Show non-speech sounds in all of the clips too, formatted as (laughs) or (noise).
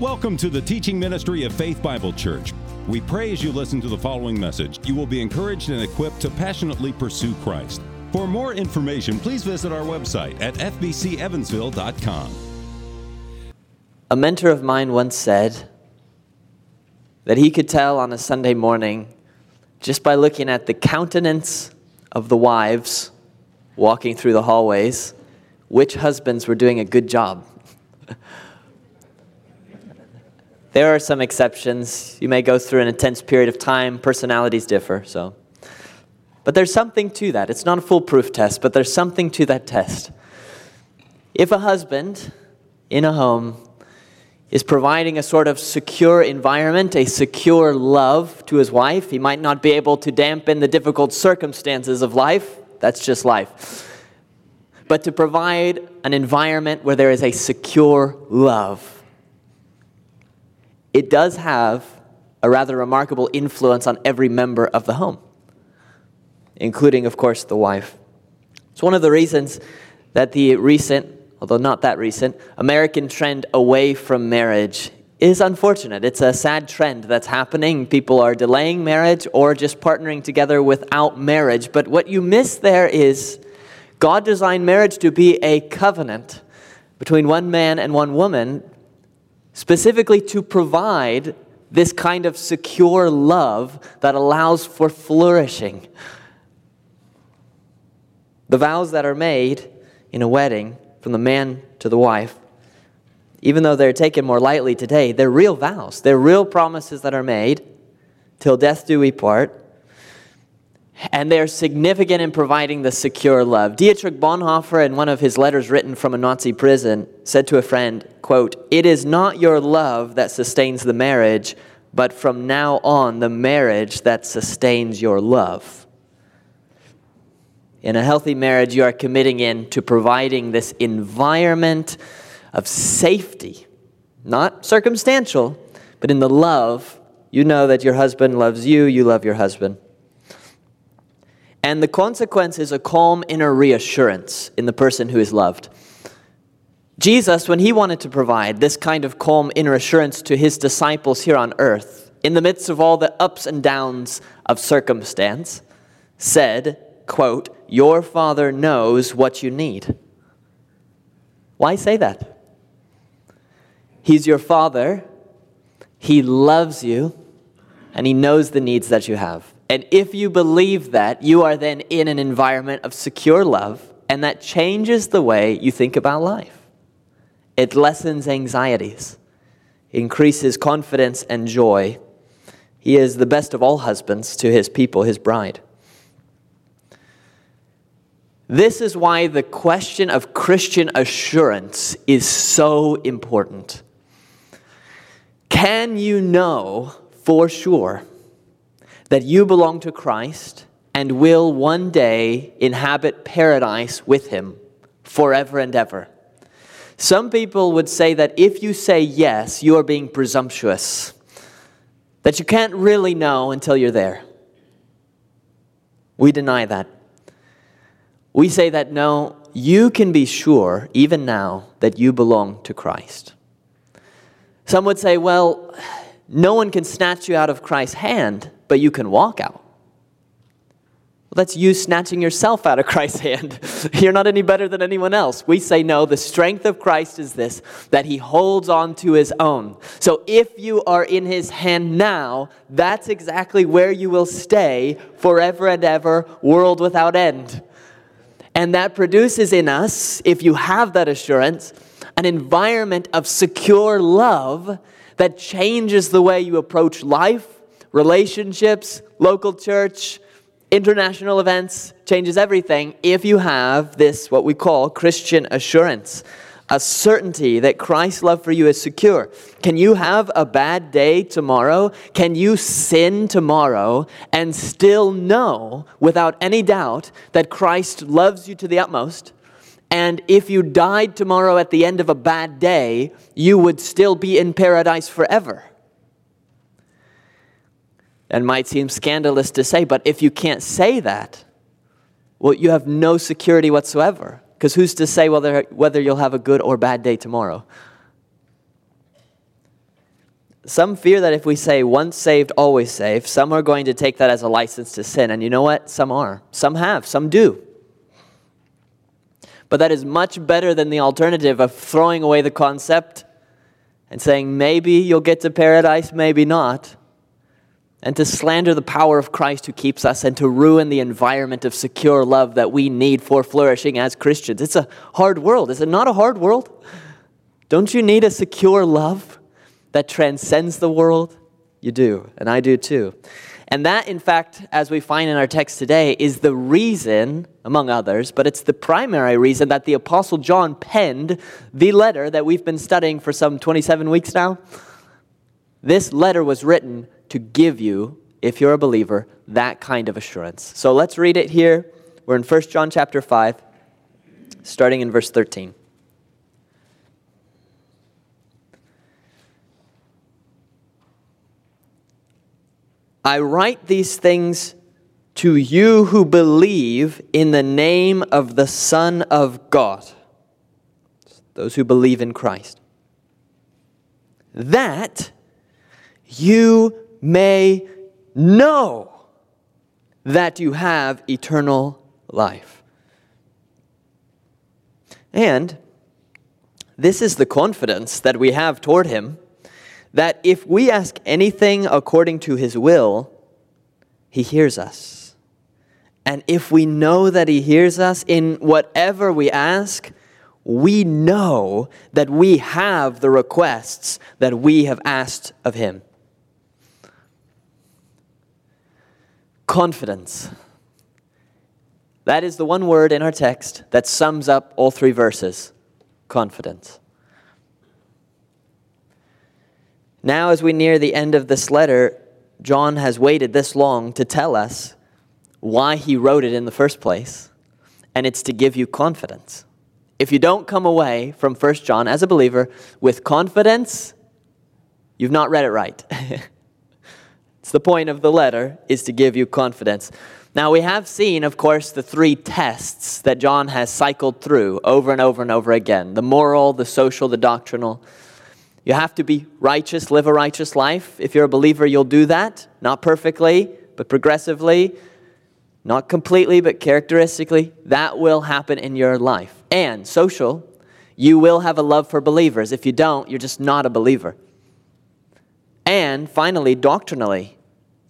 Welcome to the teaching ministry of Faith Bible Church. We pray as you listen to the following message, you will be encouraged and equipped to passionately pursue Christ. For more information, please visit our website at fbcevansville.com. A mentor of mine once said that he could tell on a Sunday morning just by looking at the countenance of the wives walking through the hallways which husbands were doing a good job. (laughs) There are some exceptions. You may go through an intense period of time, personalities differ, so. But there's something to that. It's not a foolproof test, but there's something to that test. If a husband in a home is providing a sort of secure environment, a secure love to his wife, he might not be able to dampen the difficult circumstances of life. That's just life. But to provide an environment where there is a secure love it does have a rather remarkable influence on every member of the home, including, of course, the wife. It's one of the reasons that the recent, although not that recent, American trend away from marriage is unfortunate. It's a sad trend that's happening. People are delaying marriage or just partnering together without marriage. But what you miss there is God designed marriage to be a covenant between one man and one woman specifically to provide this kind of secure love that allows for flourishing. The vows that are made in a wedding from the man to the wife, even though they're taken more lightly today, they're real vows. They're real promises that are made. Till death do we part and they're significant in providing the secure love. Dietrich Bonhoeffer, in one of his letters written from a Nazi prison, said to a friend, quote, It is not your love that sustains the marriage, but from now on, the marriage that sustains your love. In a healthy marriage, you are committing in to providing this environment of safety, not circumstantial, but in the love, you know that your husband loves you, you love your husband. And the consequence is a calm inner reassurance in the person who is loved. Jesus, when he wanted to provide this kind of calm inner assurance to his disciples here on earth, in the midst of all the ups and downs of circumstance, said, quote, Your Father knows what you need. Why say that? He's your Father, He loves you, and He knows the needs that you have. And if you believe that, you are then in an environment of secure love, and that changes the way you think about life. It lessens anxieties, increases confidence and joy. He is the best of all husbands to his people, his bride. This is why the question of Christian assurance is so important. Can you know for sure that you belong to Christ and will one day inhabit paradise with him forever and ever. Some people would say that if you say yes, you are being presumptuous, that you can't really know until you're there. We deny that. We say that no, you can be sure, even now, that you belong to Christ. Some would say, well, no one can snatch you out of Christ's hand but you can walk out. Well, that's you snatching yourself out of (laughs) Christ's hand. You're not any better than anyone else. We say no, the strength of Christ is this that he holds on to his own. So if you are in his hand now, that's exactly where you will stay forever and ever, world without end. And that produces in us, if you have that assurance, an environment of secure love that changes the way you approach life relationships, local church, international events, changes everything if you have this, what we call Christian assurance. A certainty that Christ's love for you is secure. Can you have a bad day tomorrow? Can you sin tomorrow and still know without any doubt that Christ loves you to the utmost? And if you died tomorrow at the end of a bad day, you would still be in paradise forever. That might seem scandalous to say, but if you can't say that, well, you have no security whatsoever. Because who's to say whether, whether you'll have a good or bad day tomorrow? some fear that if we say once saved, always saved, some are going to take that as a license to sin. And you know what? Some are. Some have. Some do. But that is much better than the alternative of throwing away the concept and saying, maybe you'll get to paradise, maybe not. And to slander the power of Christ who keeps us and to ruin the environment of secure love that we need for flourishing as Christians. It's a hard world. Is it not a hard world? Don't you need a secure love that transcends the world? You do, and I do too. And that, in fact, as we find in our text today, is the reason, among others, but it's the primary reason that the Apostle John penned the letter that we've been studying for some 27 weeks now. This letter was written to give you, if you're a believer, that kind of assurance. So let's read it here. We're in 1 John chapter 5, starting in verse 13. I write these things to you who believe in the name of the Son of God, those who believe in Christ, that you may know that you have eternal life. And this is the confidence that we have toward Him that if we ask anything according to his will, he hears us. And if we know that he hears us in whatever we ask, we know that we have the requests that we have asked of him. Confidence. That is the one word in our text that sums up all three verses confidence. Now, as we near the end of this letter, John has waited this long to tell us why he wrote it in the first place, and it's to give you confidence. If you don't come away from 1 John as a believer with confidence, you've not read it right. (laughs) it's the point of the letter is to give you confidence. Now, we have seen, of course, the three tests that John has cycled through over and over and over again the moral, the social, the doctrinal. You have to be righteous, live a righteous life. If you're a believer, you'll do that. Not perfectly, but progressively. Not completely, but characteristically. That will happen in your life. And social, you will have a love for believers. If you don't, you're just not a believer. And finally, doctrinally,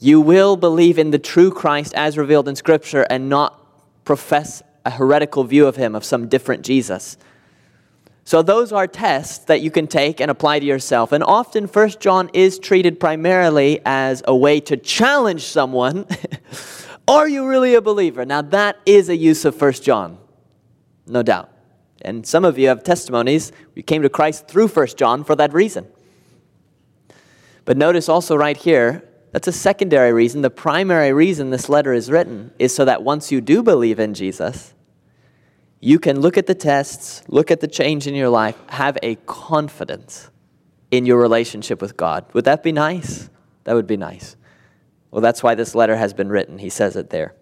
you will believe in the true Christ as revealed in Scripture and not profess a heretical view of him, of some different Jesus. So those are tests that you can take and apply to yourself. And often 1 John is treated primarily as a way to challenge someone. (laughs) are you really a believer? Now that is a use of 1 John. No doubt. And some of you have testimonies. You came to Christ through 1 John for that reason. But notice also right here, that's a secondary reason. The primary reason this letter is written is so that once you do believe in Jesus, you can look at the tests, look at the change in your life, have a confidence in your relationship with God. Would that be nice? That would be nice. Well, that's why this letter has been written. He says it there.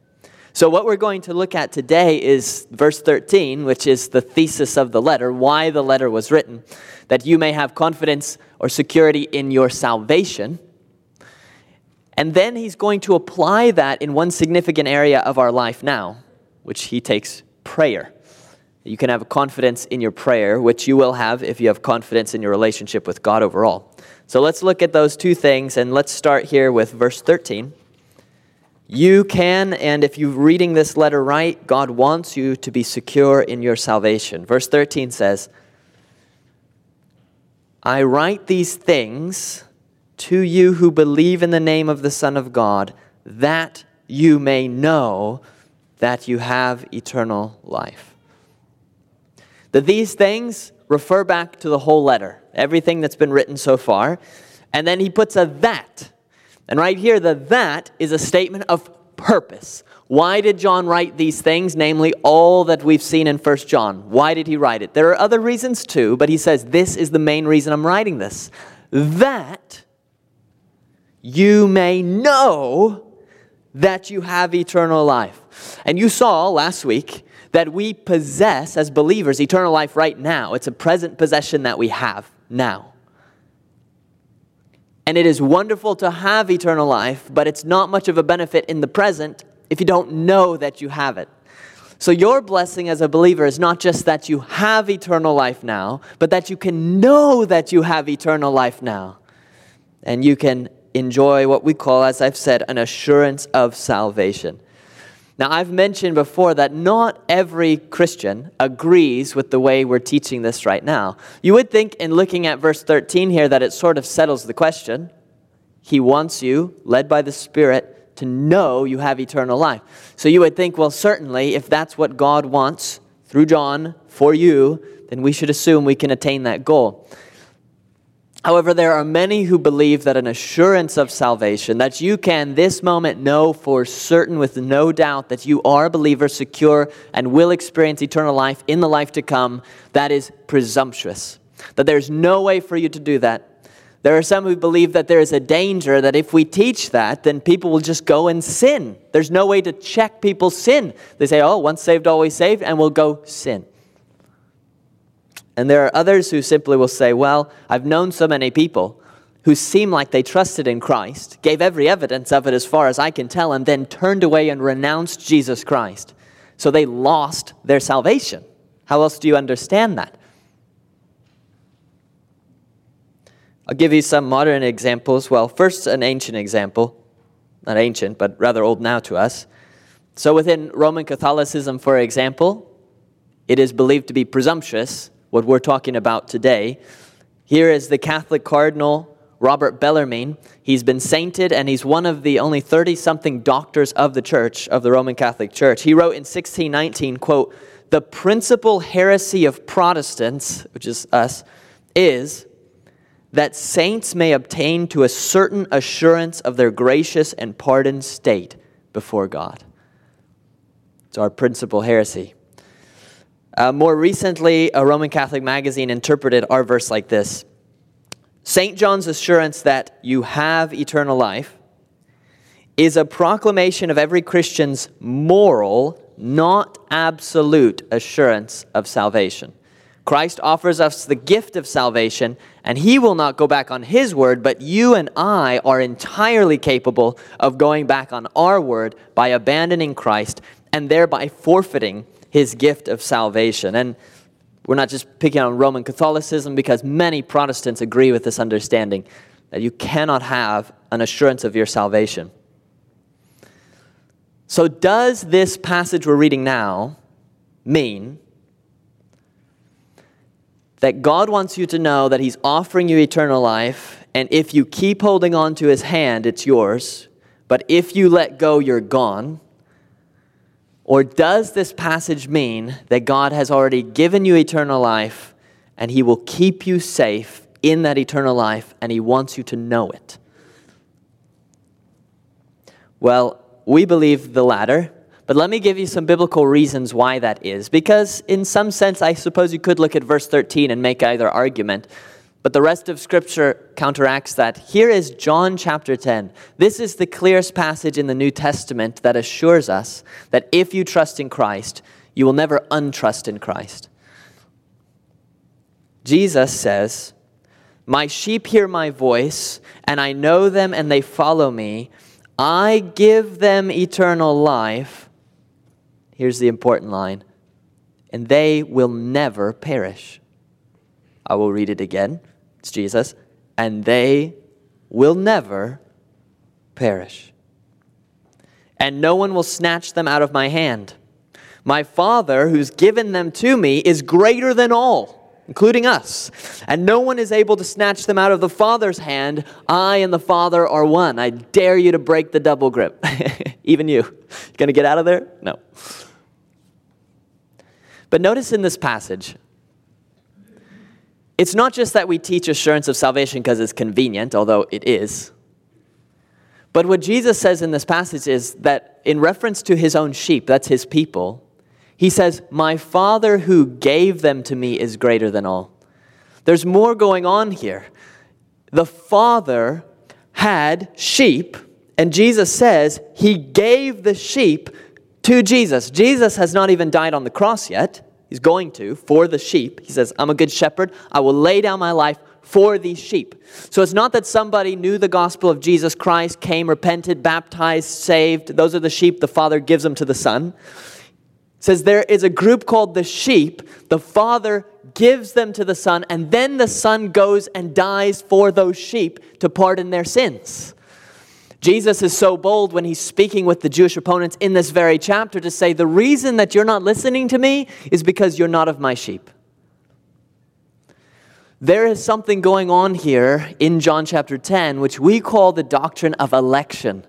So, what we're going to look at today is verse 13, which is the thesis of the letter, why the letter was written, that you may have confidence or security in your salvation. And then he's going to apply that in one significant area of our life now, which he takes prayer. You can have confidence in your prayer, which you will have if you have confidence in your relationship with God overall. So let's look at those two things, and let's start here with verse 13. You can, and if you're reading this letter right, God wants you to be secure in your salvation. Verse 13 says, I write these things to you who believe in the name of the Son of God, that you may know that you have eternal life. That these things refer back to the whole letter, everything that's been written so far. And then he puts a that. And right here, the that is a statement of purpose. Why did John write these things, namely all that we've seen in 1 John? Why did he write it? There are other reasons too, but he says, This is the main reason I'm writing this. That you may know that you have eternal life. And you saw last week that we possess as believers eternal life right now. It's a present possession that we have now. And it is wonderful to have eternal life, but it's not much of a benefit in the present if you don't know that you have it. So, your blessing as a believer is not just that you have eternal life now, but that you can know that you have eternal life now. And you can enjoy what we call, as I've said, an assurance of salvation. Now, I've mentioned before that not every Christian agrees with the way we're teaching this right now. You would think, in looking at verse 13 here, that it sort of settles the question. He wants you, led by the Spirit, to know you have eternal life. So you would think, well, certainly, if that's what God wants through John for you, then we should assume we can attain that goal. However, there are many who believe that an assurance of salvation, that you can this moment know for certain with no doubt that you are a believer, secure, and will experience eternal life in the life to come, that is presumptuous. That there's no way for you to do that. There are some who believe that there is a danger that if we teach that, then people will just go and sin. There's no way to check people's sin. They say, oh, once saved, always saved, and we'll go sin. And there are others who simply will say, Well, I've known so many people who seem like they trusted in Christ, gave every evidence of it as far as I can tell, and then turned away and renounced Jesus Christ. So they lost their salvation. How else do you understand that? I'll give you some modern examples. Well, first, an ancient example. Not ancient, but rather old now to us. So, within Roman Catholicism, for example, it is believed to be presumptuous what we're talking about today. Here is the Catholic Cardinal Robert Bellarmine. He's been sainted and he's one of the only 30 something doctors of the church, of the Roman Catholic Church. He wrote in 1619, quote, the principal heresy of Protestants, which is us, is that saints may obtain to a certain assurance of their gracious and pardoned state before God. It's our principal heresy. Uh, more recently, a Roman Catholic magazine interpreted our verse like this St. John's assurance that you have eternal life is a proclamation of every Christian's moral, not absolute assurance of salvation. Christ offers us the gift of salvation, and he will not go back on his word, but you and I are entirely capable of going back on our word by abandoning Christ and thereby forfeiting his gift of salvation. And we're not just picking on Roman Catholicism because many Protestants agree with this understanding that you cannot have an assurance of your salvation. So, does this passage we're reading now mean that God wants you to know that He's offering you eternal life, and if you keep holding on to His hand, it's yours, but if you let go, you're gone? Or does this passage mean that God has already given you eternal life and He will keep you safe in that eternal life and He wants you to know it? Well, we believe the latter, but let me give you some biblical reasons why that is. Because, in some sense, I suppose you could look at verse 13 and make either argument. But the rest of Scripture counteracts that. Here is John chapter 10. This is the clearest passage in the New Testament that assures us that if you trust in Christ, you will never untrust in Christ. Jesus says, My sheep hear my voice, and I know them, and they follow me. I give them eternal life. Here's the important line and they will never perish. I will read it again. It's Jesus. And they will never perish. And no one will snatch them out of my hand. My Father, who's given them to me, is greater than all, including us. And no one is able to snatch them out of the Father's hand. I and the Father are one. I dare you to break the double grip. (laughs) Even you. Gonna get out of there? No. But notice in this passage, it's not just that we teach assurance of salvation because it's convenient, although it is. But what Jesus says in this passage is that in reference to his own sheep, that's his people, he says, My Father who gave them to me is greater than all. There's more going on here. The Father had sheep, and Jesus says he gave the sheep to Jesus. Jesus has not even died on the cross yet. He's going to for the sheep. He says, I'm a good shepherd. I will lay down my life for these sheep. So it's not that somebody knew the gospel of Jesus Christ, came, repented, baptized, saved. Those are the sheep. The Father gives them to the Son. It says there is a group called the sheep. The Father gives them to the Son, and then the Son goes and dies for those sheep to pardon their sins. Jesus is so bold when he's speaking with the Jewish opponents in this very chapter to say, The reason that you're not listening to me is because you're not of my sheep. There is something going on here in John chapter 10, which we call the doctrine of election,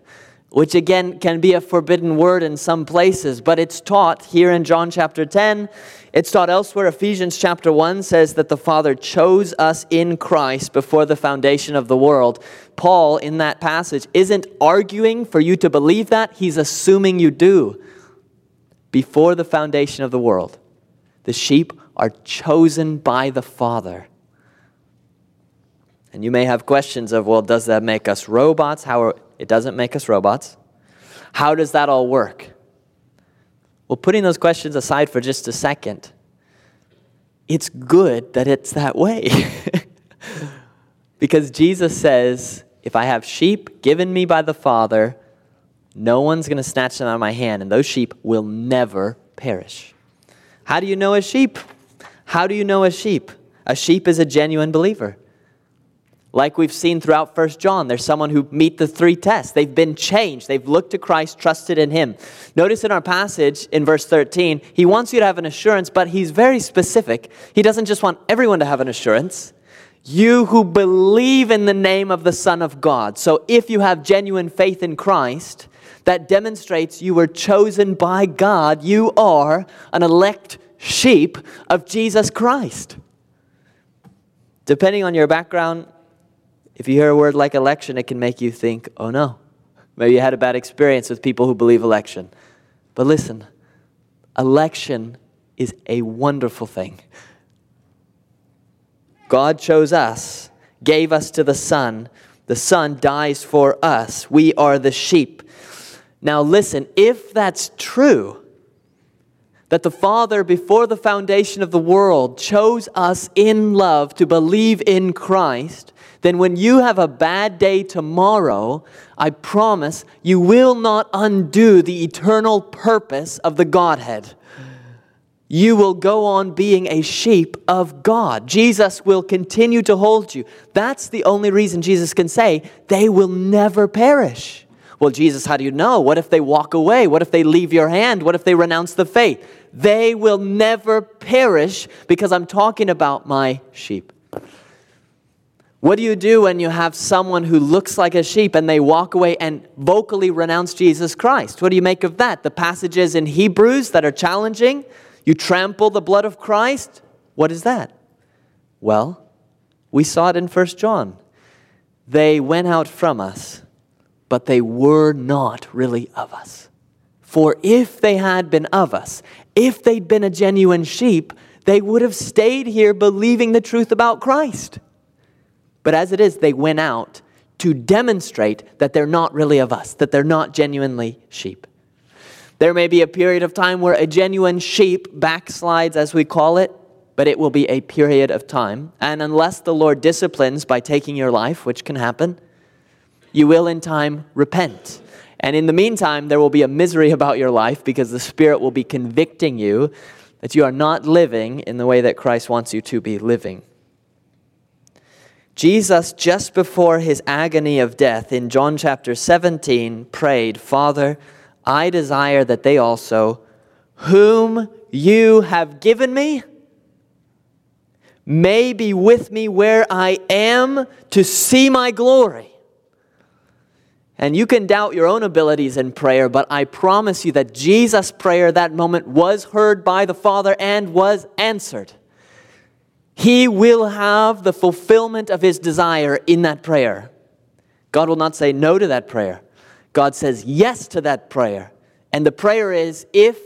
which again can be a forbidden word in some places, but it's taught here in John chapter 10. It's taught elsewhere. Ephesians chapter 1 says that the Father chose us in Christ before the foundation of the world. Paul, in that passage, isn't arguing for you to believe that, he's assuming you do. Before the foundation of the world, the sheep are chosen by the Father. And you may have questions of, well, does that make us robots? How are, it doesn't make us robots. How does that all work? Well, putting those questions aside for just a second, it's good that it's that way. (laughs) because Jesus says, if I have sheep given me by the Father, no one's going to snatch them out of my hand, and those sheep will never perish. How do you know a sheep? How do you know a sheep? A sheep is a genuine believer. Like we've seen throughout First John, there's someone who meet the three tests. They've been changed. They've looked to Christ, trusted in him. Notice in our passage in verse 13, he wants you to have an assurance, but he's very specific. He doesn't just want everyone to have an assurance. You who believe in the name of the Son of God. So if you have genuine faith in Christ, that demonstrates you were chosen by God. You are an elect sheep of Jesus Christ. Depending on your background, if you hear a word like election, it can make you think, oh no, maybe you had a bad experience with people who believe election. But listen, election is a wonderful thing. God chose us, gave us to the Son. The Son dies for us. We are the sheep. Now, listen, if that's true, that the Father, before the foundation of the world, chose us in love to believe in Christ, then when you have a bad day tomorrow, I promise you will not undo the eternal purpose of the Godhead. You will go on being a sheep of God. Jesus will continue to hold you. That's the only reason Jesus can say, they will never perish. Well, Jesus, how do you know? What if they walk away? What if they leave your hand? What if they renounce the faith? They will never perish because I'm talking about my sheep. What do you do when you have someone who looks like a sheep and they walk away and vocally renounce Jesus Christ? What do you make of that? The passages in Hebrews that are challenging, you trample the blood of Christ. What is that? Well, we saw it in 1 John. They went out from us, but they were not really of us. For if they had been of us, if they'd been a genuine sheep, they would have stayed here believing the truth about Christ. But as it is, they went out to demonstrate that they're not really of us, that they're not genuinely sheep. There may be a period of time where a genuine sheep backslides, as we call it, but it will be a period of time. And unless the Lord disciplines by taking your life, which can happen, you will in time repent. And in the meantime, there will be a misery (laughs) about your life because the Spirit will be convicting you that you are not living in the way that Christ wants you to be living. Jesus, just before his agony of death in John chapter 17, prayed, Father, I desire that they also, whom you have given me, may be with me where I am to see my glory. And you can doubt your own abilities in prayer, but I promise you that Jesus' prayer that moment was heard by the Father and was answered he will have the fulfillment of his desire in that prayer. God will not say no to that prayer. God says yes to that prayer. And the prayer is if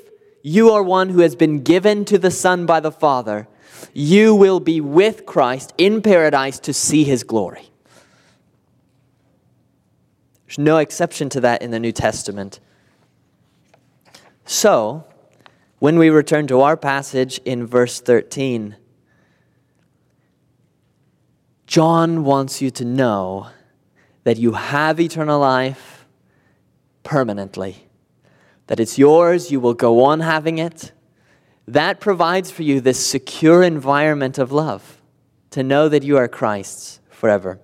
you are one who has been given to the Son by the Father, you will be with Christ in paradise to see his glory. There's no exception to that in the New Testament. So, when we return to our passage in verse 13, John wants you to know that you have eternal life permanently, that it's yours, you will go on having it. That provides for you this secure environment of love to know that you are Christ's forever.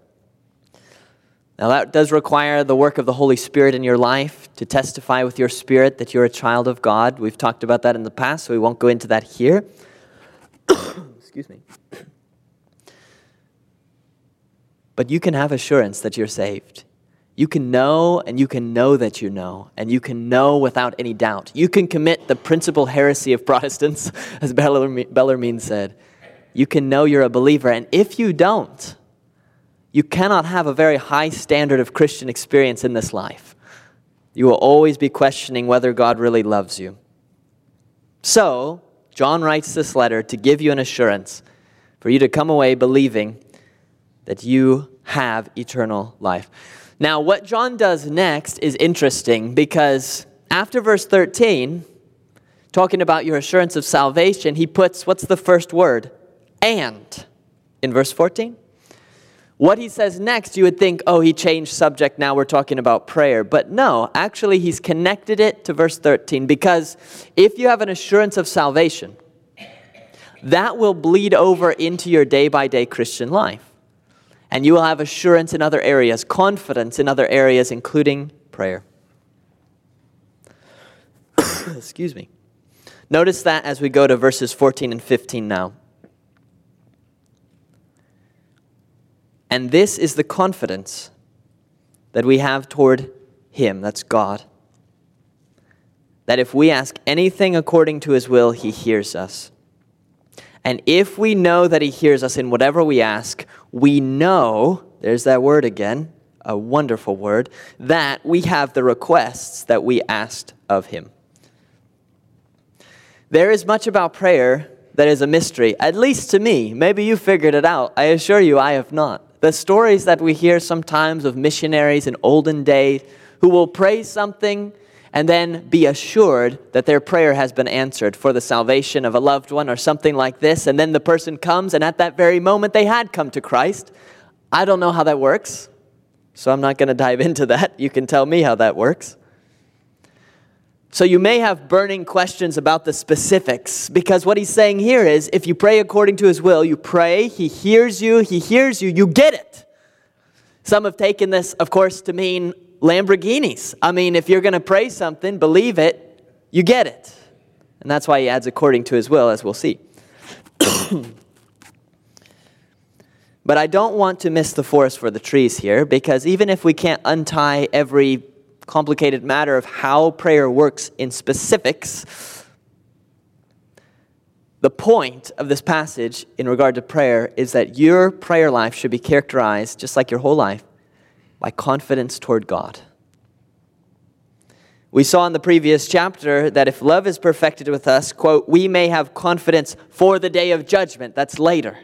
Now, that does require the work of the Holy Spirit in your life to testify with your spirit that you're a child of God. We've talked about that in the past, so we won't go into that here. (coughs) Excuse me. But you can have assurance that you're saved. You can know and you can know that you know, and you can know without any doubt. You can commit the principal heresy of (laughs) Protestants, as Bellarmine said. You can know you're a believer, and if you don't, you cannot have a very high standard of Christian experience in this life. You will always be questioning whether God really loves you. So, John writes this letter to give you an assurance for you to come away believing that you have eternal life. Now, what John does next is interesting because after verse 13, talking about your assurance of salvation, he puts what's the first word? And in verse 14. What he says next, you would think, oh, he changed subject, now we're talking about prayer. But no, actually, he's connected it to verse 13 because if you have an assurance of salvation, that will bleed over into your day by day Christian life. And you will have assurance in other areas, confidence in other areas, including prayer. (coughs) Excuse me. Notice that as we go to verses 14 and 15 now. And this is the confidence that we have toward Him, that's God. That if we ask anything according to His will, He hears us. And if we know that He hears us in whatever we ask, we know, there's that word again, a wonderful word, that we have the requests that we asked of Him. There is much about prayer that is a mystery, at least to me. Maybe you figured it out. I assure you, I have not. The stories that we hear sometimes of missionaries in olden days who will pray something and then be assured that their prayer has been answered for the salvation of a loved one or something like this. And then the person comes, and at that very moment, they had come to Christ. I don't know how that works, so I'm not going to dive (laughs) into that. You can tell me how that works. So you may have burning questions about the specifics because what he's saying here is if you pray according to his will, you pray, he hears you, he hears you, you get it. Some have taken this, of course, to mean Lamborghinis. I mean, if you're going to pray something, believe it, you get it. And that's why he adds according to his will, as we'll see. (coughs) but I don't want to miss the forest for the trees here because even if we can't untie every complicated matter of how prayer works in specifics, the point of this passage in regard to prayer is that your prayer life should be characterized, just like your whole life, by confidence toward God. We saw in the previous chapter that if love is perfected with us, quote, we may have confidence for the day of judgment. That's later.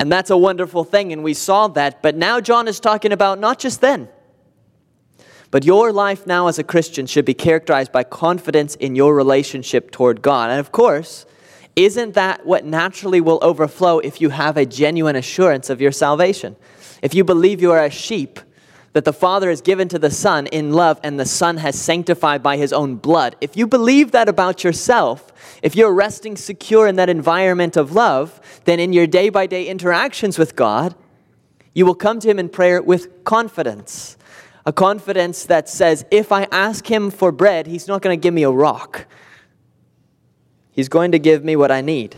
And that's a wonderful thing, and we saw that. But now John is talking about not just then, but your life now as a Christian should be characterized by confidence in your relationship toward God. And of course, isn't that what naturally will overflow if you have a genuine assurance of your salvation? If you believe you are a sheep that the Father has given to the Son in love and the Son has sanctified by his own blood, if you believe that about yourself, if you're resting secure in that environment of love, then in your day by day interactions with God, you will come to him in prayer with confidence a confidence that says, if I ask him for bread, he's not going to give me a rock. He's going to give me what I need.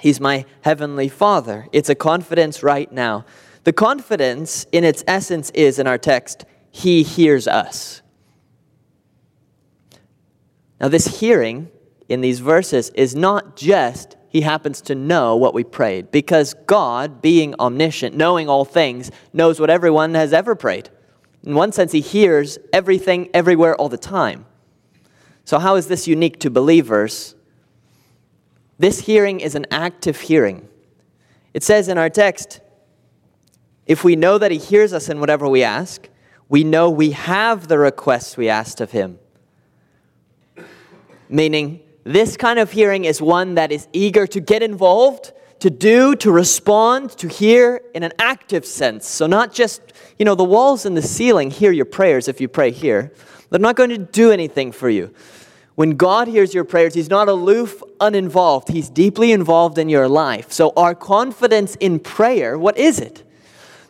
He's my heavenly Father. It's a confidence right now. The confidence, in its essence, is in our text, He hears us. Now, this hearing in these verses is not just He happens to know what we prayed, because God, being omniscient, knowing all things, knows what everyone has ever prayed. In one sense, he hears everything, everywhere, all the time. So, how is this unique to believers? This hearing is an active hearing. It says in our text if we know that he hears us in whatever we ask, we know we have the requests we asked of him. Meaning, this kind of hearing is one that is eager to get involved, to do, to respond, to hear in an active sense. So, not just, you know, the walls and the ceiling hear your prayers if you pray here. They're not going to do anything for you. When God hears your prayers, He's not aloof, uninvolved. He's deeply involved in your life. So, our confidence in prayer, what is it?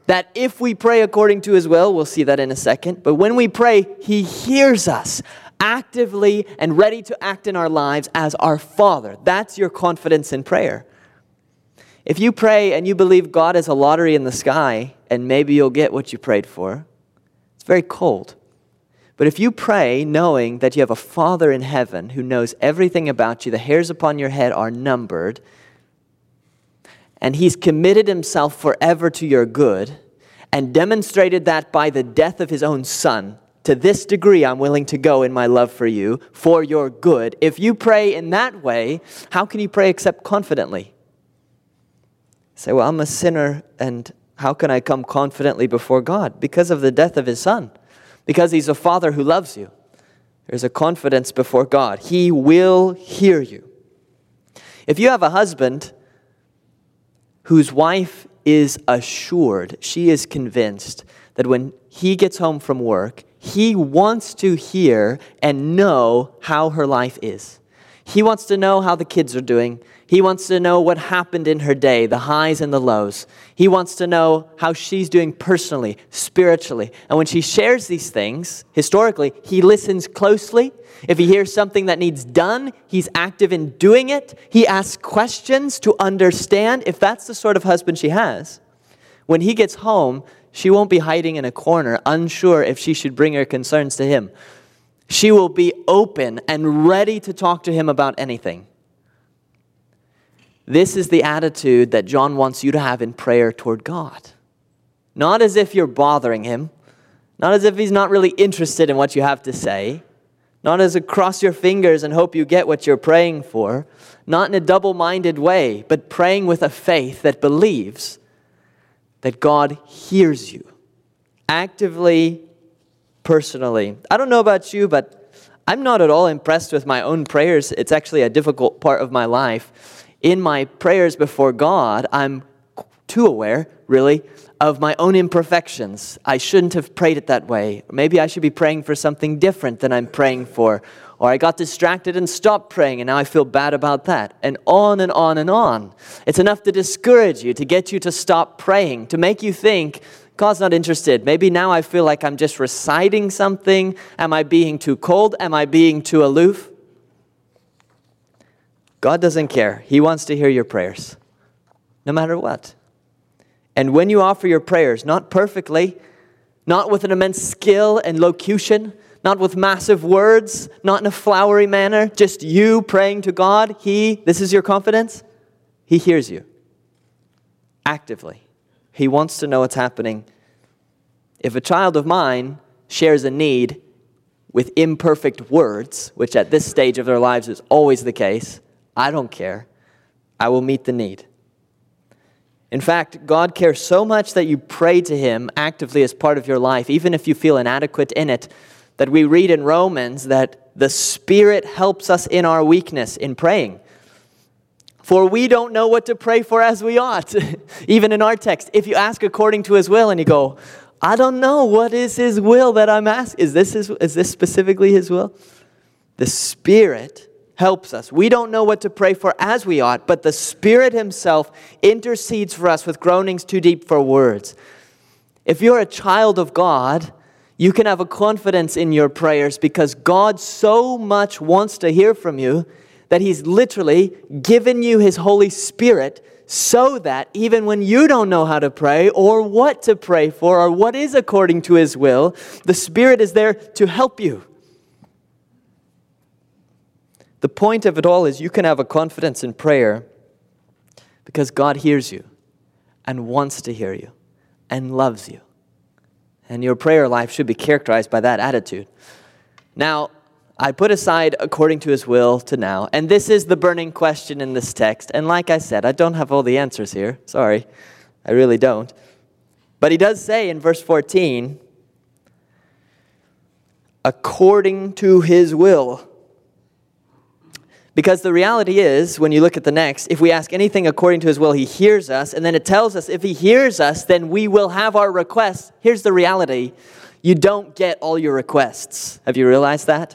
That if we pray according to His will, we'll see that in a second, but when we pray, He hears us actively and ready to act in our lives as our Father. That's your confidence in prayer. If you pray and you believe God is a lottery in the sky and maybe you'll get what you prayed for, it's very cold. But if you pray knowing that you have a Father in heaven who knows everything about you, the hairs upon your head are numbered, and He's committed Himself forever to your good, and demonstrated that by the death of His own Son, to this degree I'm willing to go in my love for you, for your good. If you pray in that way, how can you pray except confidently? Say, well, I'm a sinner, and how can I come confidently before God? Because of the death of his son, because he's a father who loves you. There's a confidence before God. He will hear you. If you have a husband whose wife is assured, she is convinced that when he gets home from work, he wants to hear and know how her life is. He wants to know how the kids are doing. He wants to know what happened in her day, the highs and the lows. He wants to know how she's doing personally, spiritually. And when she shares these things, historically, he listens closely. If he hears something that needs done, he's active in doing it. He asks questions to understand if that's the sort of husband she has. When he gets home, she won't be hiding in a corner, unsure if she should bring her concerns to him. She will be open and ready to talk to him about anything. This is the attitude that John wants you to have in prayer toward God. Not as if you're bothering him, not as if he's not really interested in what you have to say, not as a cross your fingers and hope you get what you're praying for, not in a double minded way, but praying with a faith that believes that God hears you actively, personally. I don't know about you, but I'm not at all impressed with my own prayers. It's actually a difficult part of my life. In my prayers before God, I'm too aware, really, of my own imperfections. I shouldn't have prayed it that way. Maybe I should be praying for something different than I'm praying for. Or I got distracted and stopped praying, and now I feel bad about that. And on and on and on. It's enough to discourage you, to get you to stop praying, to make you think, God's not interested. Maybe now I feel like I'm just reciting something. Am I being too cold? Am I being too aloof? God doesn't care. He wants to hear your prayers, no matter what. And when you offer your prayers, not perfectly, not with an immense skill and locution, not with massive words, not in a flowery manner, just you praying to God, He, this is your confidence, He hears you actively. He wants to know what's happening. If a child of mine shares a need with imperfect words, which at this stage of their lives is always the case, I don't care. I will meet the need. In fact, God cares so much that you pray to Him actively as part of your life, even if you feel inadequate in it, that we read in Romans that the Spirit helps us in our weakness in praying. For we don't know what to pray for as we ought. (laughs) Even in our text, if you ask according to his will and you go, I don't know what is his will that I'm asking. Is this, his, is this specifically his will? The Spirit helps us. We don't know what to pray for as we ought, but the Spirit himself intercedes for us with groanings too deep for words. If you're a child of God, you can have a confidence in your prayers because God so much wants to hear from you that He's literally given you His Holy Spirit so that even when you don't know how to pray or what to pray for or what is according to His will, the Spirit is there to help you. The point of it all is you can have a confidence in prayer because God hears you and wants to hear you and loves you. And your prayer life should be characterized by that attitude. Now, I put aside according to his will to now, and this is the burning question in this text. And like I said, I don't have all the answers here. Sorry, I really don't. But he does say in verse 14, according to his will. Because the reality is, when you look at the next, if we ask anything according to his will, he hears us. And then it tells us if he hears us, then we will have our requests. Here's the reality you don't get all your requests. Have you realized that?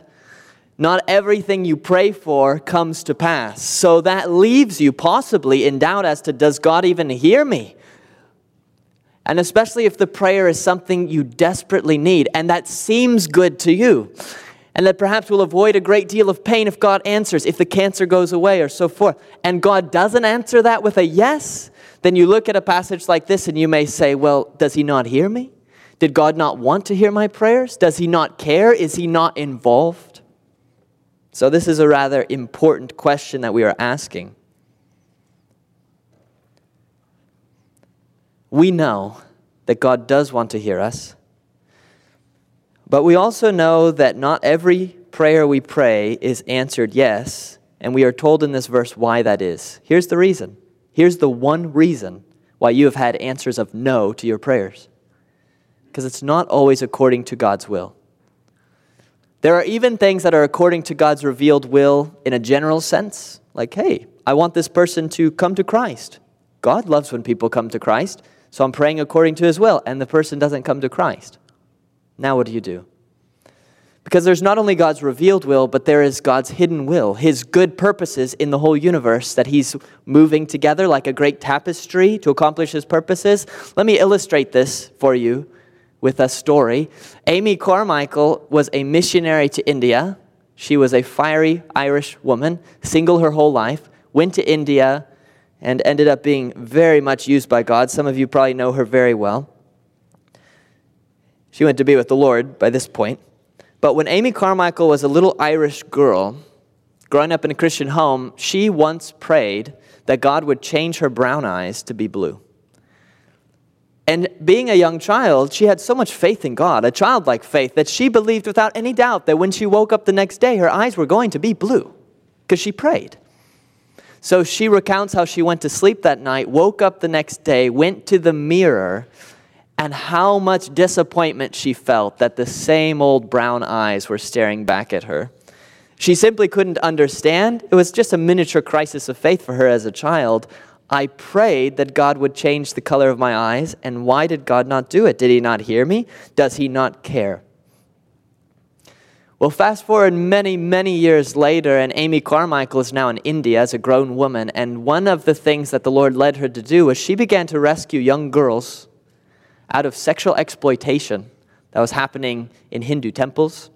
Not everything you pray for comes to pass. So that leaves you possibly in doubt as to does God even hear me? And especially if the prayer is something you desperately need and that seems good to you and that perhaps we'll avoid a great deal of pain if God answers, if the cancer goes away, or so forth. And God doesn't answer that with a yes, then you look at a passage like this and you may say, Well, does He not hear me? Did God not want to hear my prayers? Does He not care? Is He not involved? So, this is a rather important question that we are asking. We know that God does want to hear us. But we also know that not every prayer we pray is answered yes, and we are told in this verse why that is. Here's the reason. Here's the one reason why you have had answers of no to your prayers. Because it's not always according to God's will. There are even things that are according to God's revealed will in a general sense, like, hey, I want this person to come to Christ. God loves when people come to Christ, so I'm praying according to his will, and the person doesn't come to Christ. Now, what do you do? Because there's not only God's revealed will, but there is God's hidden will, His good purposes in the whole universe that He's moving together like a great tapestry to accomplish His purposes. Let me illustrate this for you with a story. Amy Carmichael was a missionary to India. She was a fiery Irish woman, single her whole life, went to India, and ended up being very much used by God. Some of you probably know her very well. She went to be with the Lord by this point. But when Amy Carmichael was a little Irish girl, growing up in a Christian home, she once prayed that God would change her brown eyes to be blue. And being a young child, she had so much faith in God, a childlike faith, that she believed without any doubt that when she woke up the next day, her eyes were going to be blue because she prayed. So she recounts how she went to sleep that night, woke up the next day, went to the mirror, and how much disappointment she felt that the same old brown eyes were staring back at her. She simply couldn't understand. It was just a miniature crisis of faith for her as a child. I prayed that God would change the color of my eyes, and why did God not do it? Did He not hear me? Does He not care? Well, fast forward many, many years later, and Amy Carmichael is now in India as a grown woman. And one of the things that the Lord led her to do was she began to rescue young girls out of sexual exploitation that was happening in Hindu temples.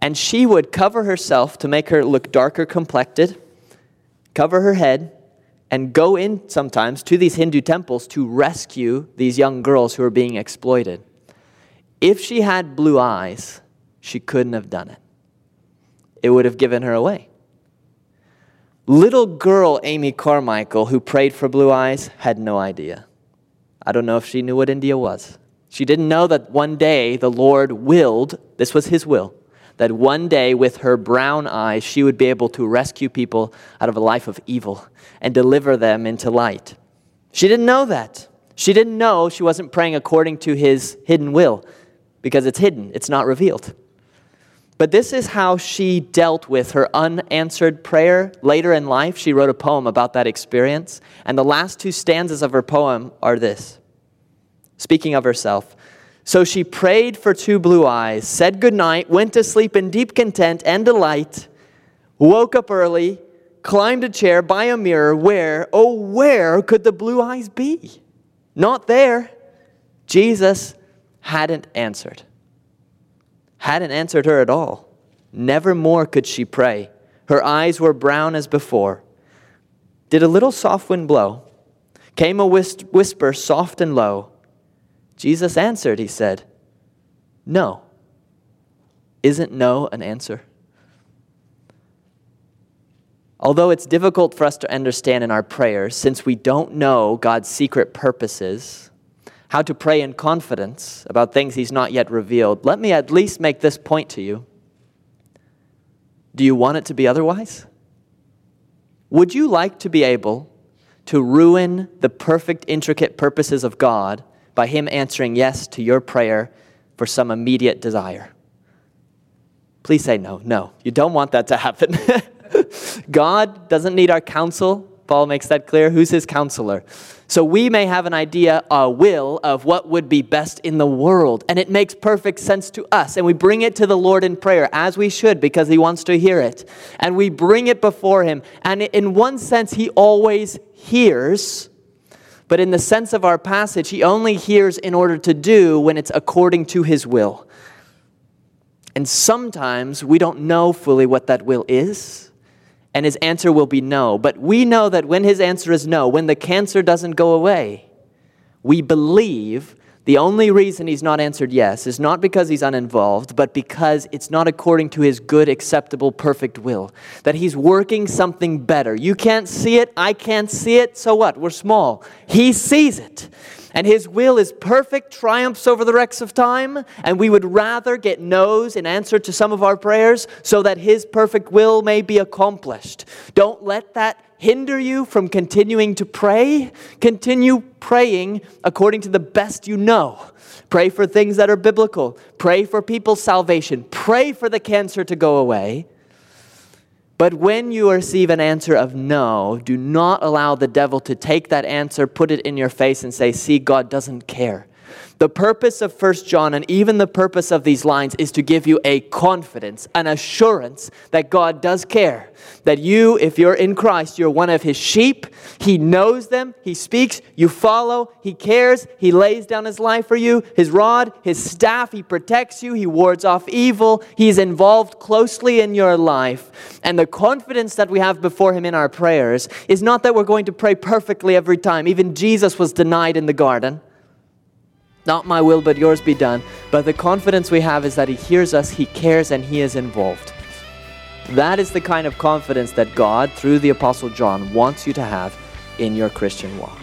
And she would cover herself to make her look darker complected, cover her head, and go in sometimes to these Hindu temples to rescue these young girls who were being exploited. If she had blue eyes, she couldn't have done it. It would have given her away. Little girl Amy Carmichael, who prayed for blue eyes, had no idea. I don't know if she knew what India was. She didn't know that one day the Lord willed, this was His will, that one day with her brown eyes she would be able to rescue people out of a life of evil and deliver them into light. She didn't know that. She didn't know she wasn't praying according to His hidden will because it's hidden, it's not revealed. But this is how she dealt with her unanswered prayer. Later in life, she wrote a poem about that experience. And the last two stanzas of her poem are this speaking of herself. So she prayed for two blue eyes, said goodnight, went to sleep in deep content and delight, woke up early, climbed a chair by a mirror. Where, oh, where could the blue eyes be? Not there. Jesus hadn't answered hadn't answered her at all. Never more could she pray. Her eyes were brown as before. Did a little soft wind blow? Came a whisper soft and low. Jesus answered, he said, No. Isn't no an answer? Although it's difficult for us to understand in our prayers, since we don't know God's secret purposes, how to pray in confidence about things He's not yet revealed, let me at least make this point to you. Do you want it to be otherwise? Would you like to be able to ruin the perfect, intricate purposes of God by Him answering yes to your prayer for some immediate desire? Please say no. No, you don't want that to happen. (laughs) God doesn't need our counsel. Paul makes that clear. Who's his counselor? So we may have an idea, a will of what would be best in the world, and it makes perfect sense to us. And we bring it to the Lord in prayer, as we should, because He wants to hear it. And we bring it before Him. And in one sense, He always hears. But in the sense of our passage, He only hears in order to do when it's according to His will. And sometimes we don't know fully what that will is and his answer will be no. But we know that when his answer is no, when the cancer doesn't go away, we believe the only reason he's not answered yes is not because he's uninvolved, but because it's not according to his good, acceptable, perfect will. That he's working something better. You can't see it, I can't see it, so what? We're small. He sees it and His will is perfect, triumphs over the wrecks of time, and we would rather get no's in answer to some of our prayers so that His perfect will may be accomplished. Don't let that hinder you from continuing to pray. Continue praying according to the best you know. Pray for things that are biblical. Pray for people's salvation. Pray for the cancer to go away. But when you receive an answer of no, do not allow the devil to take that answer, put it in your face, and say, See, God doesn't care. The purpose of 1 John and even the purpose of these lines is to give you a confidence, an assurance that God does care. That you, if you're in Christ, you're one of his sheep. He knows them, he speaks, you follow, he cares, he lays down his life for you, his rod, his staff, he protects you, he wards off evil, he's involved closely in your life. And the confidence that we have before him in our prayers is not that we're going to pray perfectly every time. Even Jesus was denied in the garden. Not my will, but yours be done. But the confidence we have is that He hears us, He cares, and He is involved. That is the kind of confidence that God, through the Apostle John, wants you to have in your Christian walk.